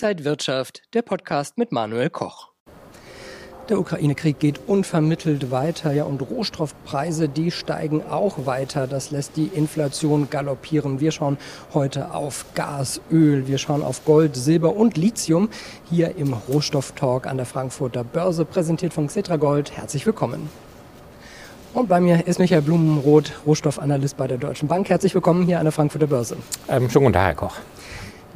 Inside Wirtschaft, der Podcast mit Manuel Koch. Der Ukraine-Krieg geht unvermittelt weiter, ja, und Rohstoffpreise, die steigen auch weiter. Das lässt die Inflation galoppieren. Wir schauen heute auf Gas, Öl, wir schauen auf Gold, Silber und Lithium hier im Rohstofftalk an der Frankfurter Börse, präsentiert von Xetra Gold. Herzlich willkommen. Und bei mir ist Michael Blumenroth, Rohstoffanalyst bei der Deutschen Bank. Herzlich willkommen hier an der Frankfurter Börse. Ähm, schönen guten Tag, Herr Koch.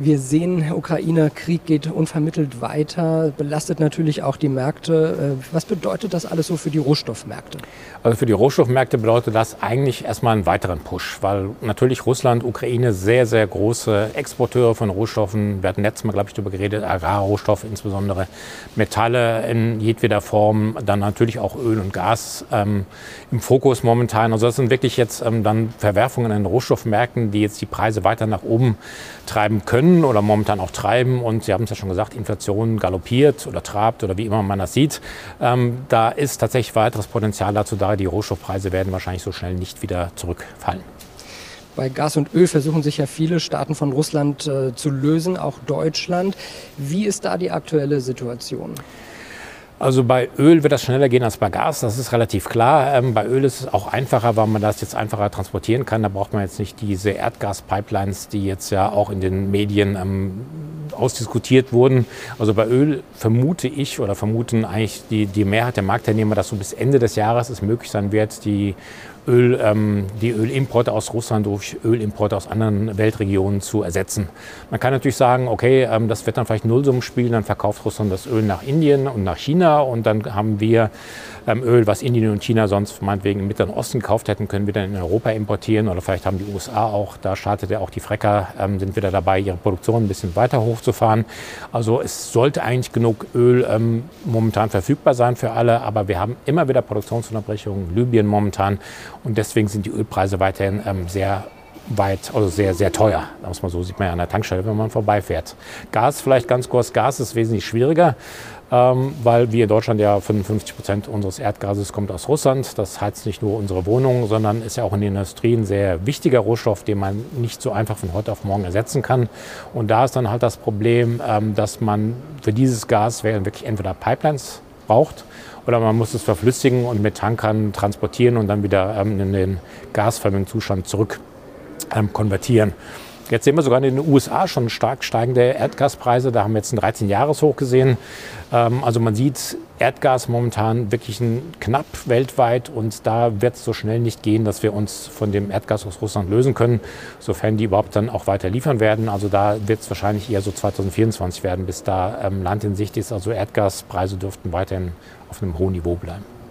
Wir sehen, Ukraine-Krieg geht unvermittelt weiter, belastet natürlich auch die Märkte. Äh, was bedeutet das alles so für die Rohstoffmärkte? Also für die Rohstoffmärkte bedeutet das eigentlich erstmal einen weiteren Push, weil natürlich Russland, Ukraine sehr, sehr große Exporteure von Rohstoffen. Wir hatten letztes Mal, glaube ich, darüber geredet, Agrarrohstoffe insbesondere, Metalle in jedweder Form, dann natürlich auch Öl und Gas ähm, im Fokus momentan. Also das sind wirklich jetzt ähm, dann Verwerfungen in den Rohstoffmärkten, die jetzt die Preise weiter nach oben treiben können können oder momentan auch treiben. Und Sie haben es ja schon gesagt, Inflation galoppiert oder trabt oder wie immer man das sieht. Ähm, da ist tatsächlich weiteres Potenzial dazu da. Die Rohstoffpreise werden wahrscheinlich so schnell nicht wieder zurückfallen. Bei Gas und Öl versuchen sich ja viele Staaten von Russland äh, zu lösen, auch Deutschland. Wie ist da die aktuelle Situation? Also bei Öl wird das schneller gehen als bei Gas, das ist relativ klar. Ähm, bei Öl ist es auch einfacher, weil man das jetzt einfacher transportieren kann. Da braucht man jetzt nicht diese Erdgaspipelines, die jetzt ja auch in den Medien ähm, ausdiskutiert wurden. Also bei Öl vermute ich oder vermuten eigentlich die, die Mehrheit der Marktteilnehmer, dass so bis Ende des Jahres es möglich sein wird, die Öl, ähm, die Ölimporte aus Russland durch Ölimporte aus anderen Weltregionen zu ersetzen. Man kann natürlich sagen, okay, ähm, das wird dann vielleicht Nullsummenspiel, dann verkauft Russland das Öl nach Indien und nach China und dann haben wir ähm, Öl, was Indien und China sonst meinetwegen im Mittleren Osten gekauft hätten, können wir dann in Europa importieren oder vielleicht haben die USA auch, da startet ja auch die Frecker, ähm, sind wieder dabei, ihre Produktion ein bisschen weiter hochzufahren. Also es sollte eigentlich genug Öl ähm, momentan verfügbar sein für alle, aber wir haben immer wieder Produktionsunterbrechungen, Libyen momentan und deswegen sind die Ölpreise weiterhin ähm, sehr weit, also sehr, sehr teuer. Muss man so sieht man ja an der Tankstelle, wenn man vorbeifährt. Gas vielleicht ganz kurz, Gas ist wesentlich schwieriger ähm, weil wir in Deutschland ja 55 Prozent unseres Erdgases kommt aus Russland. Das heizt nicht nur unsere Wohnungen, sondern ist ja auch in der Industrie ein sehr wichtiger Rohstoff, den man nicht so einfach von heute auf morgen ersetzen kann. Und da ist dann halt das Problem, ähm, dass man für dieses Gas wirklich entweder Pipelines braucht oder man muss es verflüssigen und mit Tankern transportieren und dann wieder ähm, in den gasförmigen Zustand zurück ähm, konvertieren. Jetzt sehen wir sogar in den USA schon stark steigende Erdgaspreise. Da haben wir jetzt einen 13-Jahres-Hoch gesehen. Ähm, also man sieht Erdgas momentan wirklich knapp weltweit und da wird es so schnell nicht gehen, dass wir uns von dem Erdgas aus Russland lösen können, sofern die überhaupt dann auch weiter liefern werden. Also da wird es wahrscheinlich eher so 2024 werden, bis da ähm, Land in Sicht ist. Also Erdgaspreise dürften weiterhin auf einem hohen Niveau bleiben.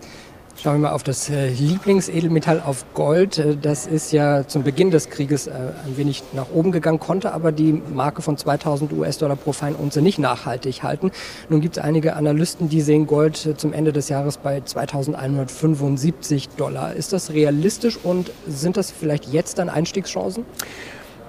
Schauen wir mal auf das äh, Lieblingsedelmetall auf Gold. Äh, das ist ja zum Beginn des Krieges äh, ein wenig nach oben gegangen, konnte aber die Marke von 2000 US-Dollar pro Feinunze nicht nachhaltig halten. Nun gibt es einige Analysten, die sehen Gold zum Ende des Jahres bei 2175 Dollar. Ist das realistisch und sind das vielleicht jetzt dann Einstiegschancen?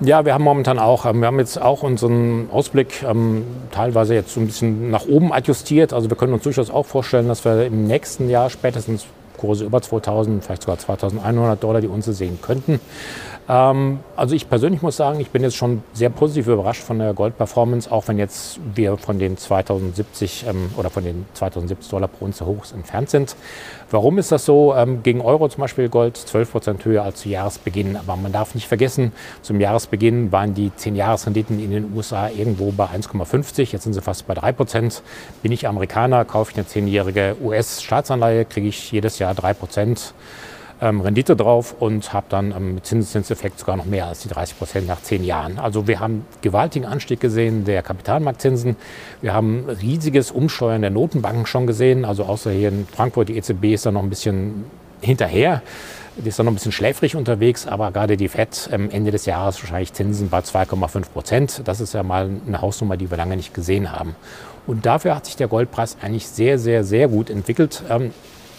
Ja, wir haben momentan auch, wir haben jetzt auch unseren Ausblick ähm, teilweise jetzt so ein bisschen nach oben adjustiert. Also wir können uns durchaus auch vorstellen, dass wir im nächsten Jahr spätestens Kurse über 2000, vielleicht sogar 2100 Dollar die Unze sehen könnten. Ähm, also ich persönlich muss sagen, ich bin jetzt schon sehr positiv überrascht von der Gold-Performance, auch wenn jetzt wir von den 2070 ähm, oder von den 2070 Dollar pro Unze hoch entfernt sind. Warum ist das so? Ähm, gegen Euro zum Beispiel Gold 12 Prozent höher als zu Jahresbeginn. Aber man darf nicht vergessen, zum Jahresbeginn waren die 10-Jahres-Renditen in den USA irgendwo bei 1,50. Jetzt sind sie fast bei 3 Prozent. Bin ich Amerikaner, kaufe ich eine 10-jährige US-Staatsanleihe, kriege ich jedes Jahr 3 Prozent ähm, Rendite drauf und habe dann ähm, mit Zinseszinseffekt sogar noch mehr als die 30 Prozent nach zehn Jahren. Also wir haben gewaltigen Anstieg gesehen der Kapitalmarktzinsen. Wir haben riesiges Umsteuern der Notenbanken schon gesehen. Also außer hier in Frankfurt, die EZB ist da noch ein bisschen hinterher. Die ist dann noch ein bisschen schläfrig unterwegs, aber gerade die FED am Ende des Jahres wahrscheinlich Zinsen bei 2,5 Prozent. Das ist ja mal eine Hausnummer, die wir lange nicht gesehen haben. Und dafür hat sich der Goldpreis eigentlich sehr, sehr, sehr gut entwickelt. Ähm,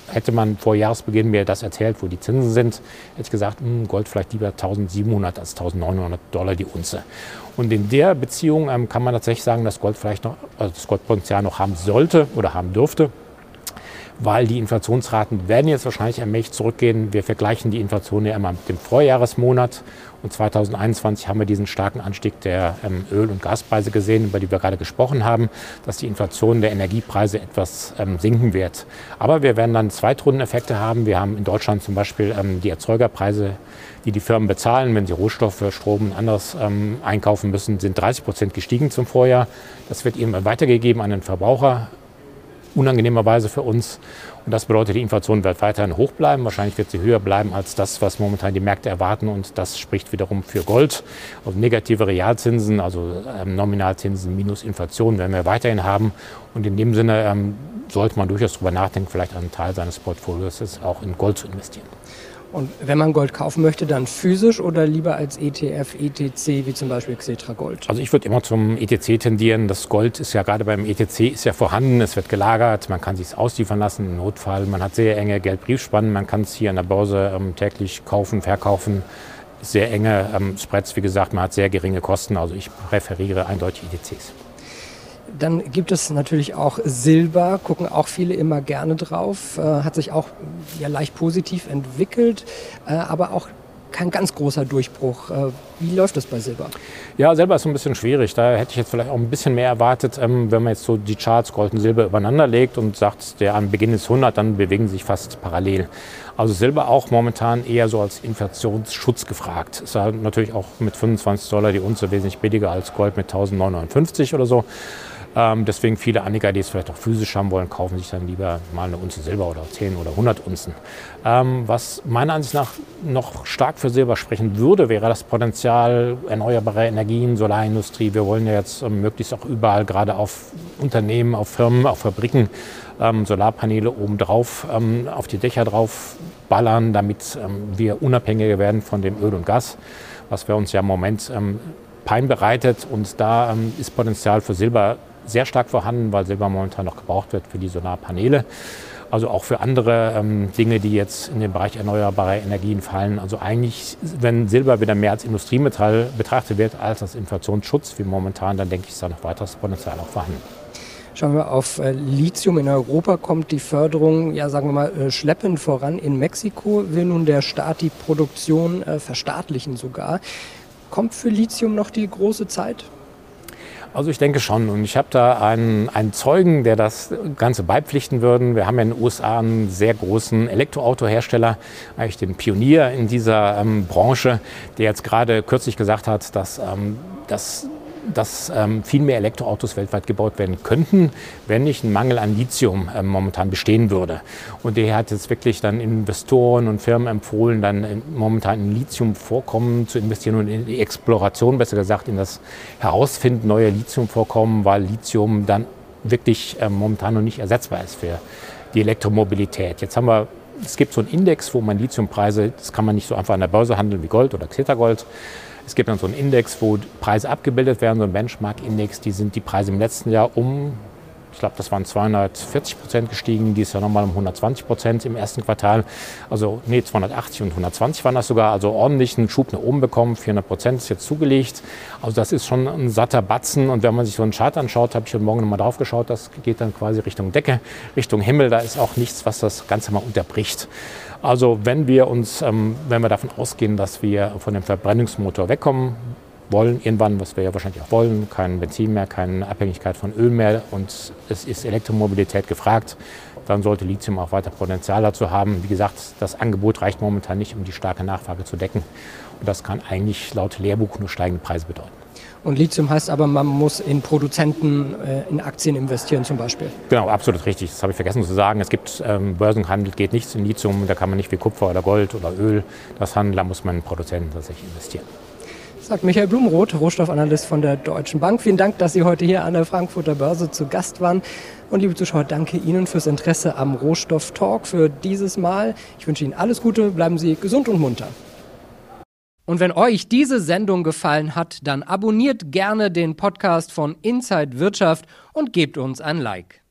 hätte man vor Jahresbeginn mir das erzählt, wo die Zinsen sind, hätte ich gesagt, hm, Gold vielleicht lieber 1700 als 1900 Dollar die Unze. Und in der Beziehung ähm, kann man tatsächlich sagen, dass Gold vielleicht noch, also das Goldpotenzial noch haben sollte oder haben dürfte. Weil die Inflationsraten werden jetzt wahrscheinlich allmählich zurückgehen. Wir vergleichen die Inflation ja immer mit dem Vorjahresmonat und 2021 haben wir diesen starken Anstieg der ähm, Öl- und Gaspreise gesehen, über die wir gerade gesprochen haben, dass die Inflation der Energiepreise etwas ähm, sinken wird. Aber wir werden dann Zweitrundeneffekte haben. Wir haben in Deutschland zum Beispiel ähm, die Erzeugerpreise, die die Firmen bezahlen, wenn sie Rohstoffe, Strom und anderes einkaufen müssen, sind 30 Prozent gestiegen zum Vorjahr. Das wird eben weitergegeben an den Verbraucher unangenehmerweise für uns. Und das bedeutet, die Inflation wird weiterhin hoch bleiben. Wahrscheinlich wird sie höher bleiben als das, was momentan die Märkte erwarten. Und das spricht wiederum für Gold. Also negative Realzinsen, also ähm, Nominalzinsen minus Inflation werden wir weiterhin haben. Und in dem Sinne ähm, sollte man durchaus darüber nachdenken, vielleicht einen Teil seines Portfolios auch in Gold zu investieren. Und wenn man Gold kaufen möchte, dann physisch oder lieber als ETF, ETC, wie zum Beispiel Xetra Gold? Also ich würde immer zum ETC tendieren. Das Gold ist ja gerade beim ETC ist ja vorhanden, es wird gelagert, man kann es ausliefern lassen im Notfall. Man hat sehr enge Geldbriefspannen, man kann es hier an der Börse ähm, täglich kaufen, verkaufen. Sehr enge ähm, Spreads, wie gesagt, man hat sehr geringe Kosten. Also ich präferiere eindeutig ETCs. Dann gibt es natürlich auch Silber, gucken auch viele immer gerne drauf, äh, hat sich auch ja, leicht positiv entwickelt, äh, aber auch kein ganz großer Durchbruch. Äh, wie läuft das bei Silber? Ja, Silber ist ein bisschen schwierig. Da hätte ich jetzt vielleicht auch ein bisschen mehr erwartet, ähm, wenn man jetzt so die Charts Gold und Silber übereinander legt und sagt, der am Beginn ist 100, dann bewegen sie sich fast parallel. Also Silber auch momentan eher so als Inflationsschutz gefragt. Ist halt natürlich auch mit 25 Dollar die Unze wesentlich billiger als Gold mit 1959 oder so. Ähm, deswegen viele Anleger, die es vielleicht auch physisch haben wollen, kaufen sich dann lieber mal eine Unze Silber oder 10 oder 100 Unzen. Ähm, was meiner Ansicht nach noch stark für Silber sprechen würde, wäre das Potenzial erneuerbarer Energien, Solarindustrie. Wir wollen ja jetzt ähm, möglichst auch überall, gerade auf Unternehmen, auf Firmen, auf Fabriken, ähm, Solarpaneele obendrauf ähm, auf die Dächer drauf ballern, damit ähm, wir unabhängiger werden von dem Öl und Gas, was wir uns ja im Moment Pein bereitet. Und da ist Potenzial für Silber sehr stark vorhanden, weil Silber momentan noch gebraucht wird für die Solarpaneele. Also auch für andere ähm, Dinge, die jetzt in den Bereich erneuerbarer Energien fallen. Also eigentlich, wenn Silber wieder mehr als Industriemetall betrachtet wird als als Inflationsschutz wie momentan, dann denke ich, ist da noch weiteres Potenzial auch vorhanden. Schauen wir auf äh, Lithium. In Europa kommt die Förderung, ja sagen wir mal, äh, schleppend voran. In Mexiko will nun der Staat die Produktion äh, verstaatlichen sogar. Kommt für Lithium noch die große Zeit? Also ich denke schon. Und ich habe da einen, einen Zeugen, der das Ganze beipflichten würde. Wir haben ja in den USA einen sehr großen Elektroautohersteller, eigentlich den Pionier in dieser ähm, Branche, der jetzt gerade kürzlich gesagt hat, dass ähm, das dass ähm, viel mehr Elektroautos weltweit gebaut werden könnten, wenn nicht ein Mangel an Lithium ähm, momentan bestehen würde. Und der hat jetzt wirklich dann Investoren und Firmen empfohlen, dann in, momentan in Lithiumvorkommen zu investieren und in die Exploration, besser gesagt in das Herausfinden neuer Lithiumvorkommen, weil Lithium dann wirklich ähm, momentan noch nicht ersetzbar ist für die Elektromobilität. Jetzt haben wir es gibt so einen Index, wo man Lithiumpreise, das kann man nicht so einfach an der Börse handeln wie Gold oder Xetra-Gold. Es gibt dann so einen Index, wo Preise abgebildet werden, so ein Benchmark-Index. Die sind die Preise im letzten Jahr um, ich glaube, das waren 240 Prozent gestiegen, dieses Jahr nochmal um 120 Prozent im ersten Quartal. Also, nee, 280 und 120 waren das sogar. Also ordentlich einen Schub nach oben bekommen. 400 Prozent ist jetzt zugelegt. Also, das ist schon ein satter Batzen. Und wenn man sich so einen Chart anschaut, habe ich heute Morgen nochmal drauf geschaut, das geht dann quasi Richtung Decke, Richtung Himmel. Da ist auch nichts, was das Ganze mal unterbricht. Also wenn wir uns, ähm, wenn wir davon ausgehen, dass wir von dem Verbrennungsmotor wegkommen wollen, irgendwann, was wir ja wahrscheinlich auch wollen, kein Benzin mehr, keine Abhängigkeit von Öl mehr und es ist Elektromobilität gefragt, dann sollte Lithium auch weiter Potenzial dazu haben. Wie gesagt, das Angebot reicht momentan nicht, um die starke Nachfrage zu decken. Und das kann eigentlich laut Lehrbuch nur steigende Preise bedeuten. Und Lithium heißt aber, man muss in Produzenten, äh, in Aktien investieren zum Beispiel. Genau, absolut richtig. Das habe ich vergessen zu sagen. Es gibt ähm, Börsenhandel, geht nichts in Lithium. Da kann man nicht wie Kupfer oder Gold oder Öl das handeln. Da muss man in Produzenten tatsächlich investieren. Sagt Michael Blumroth, Rohstoffanalyst von der Deutschen Bank. Vielen Dank, dass Sie heute hier an der Frankfurter Börse zu Gast waren. Und liebe Zuschauer, danke Ihnen fürs Interesse am Rohstoff-Talk für dieses Mal. Ich wünsche Ihnen alles Gute, bleiben Sie gesund und munter. Und wenn euch diese Sendung gefallen hat, dann abonniert gerne den Podcast von Inside Wirtschaft und gebt uns ein Like.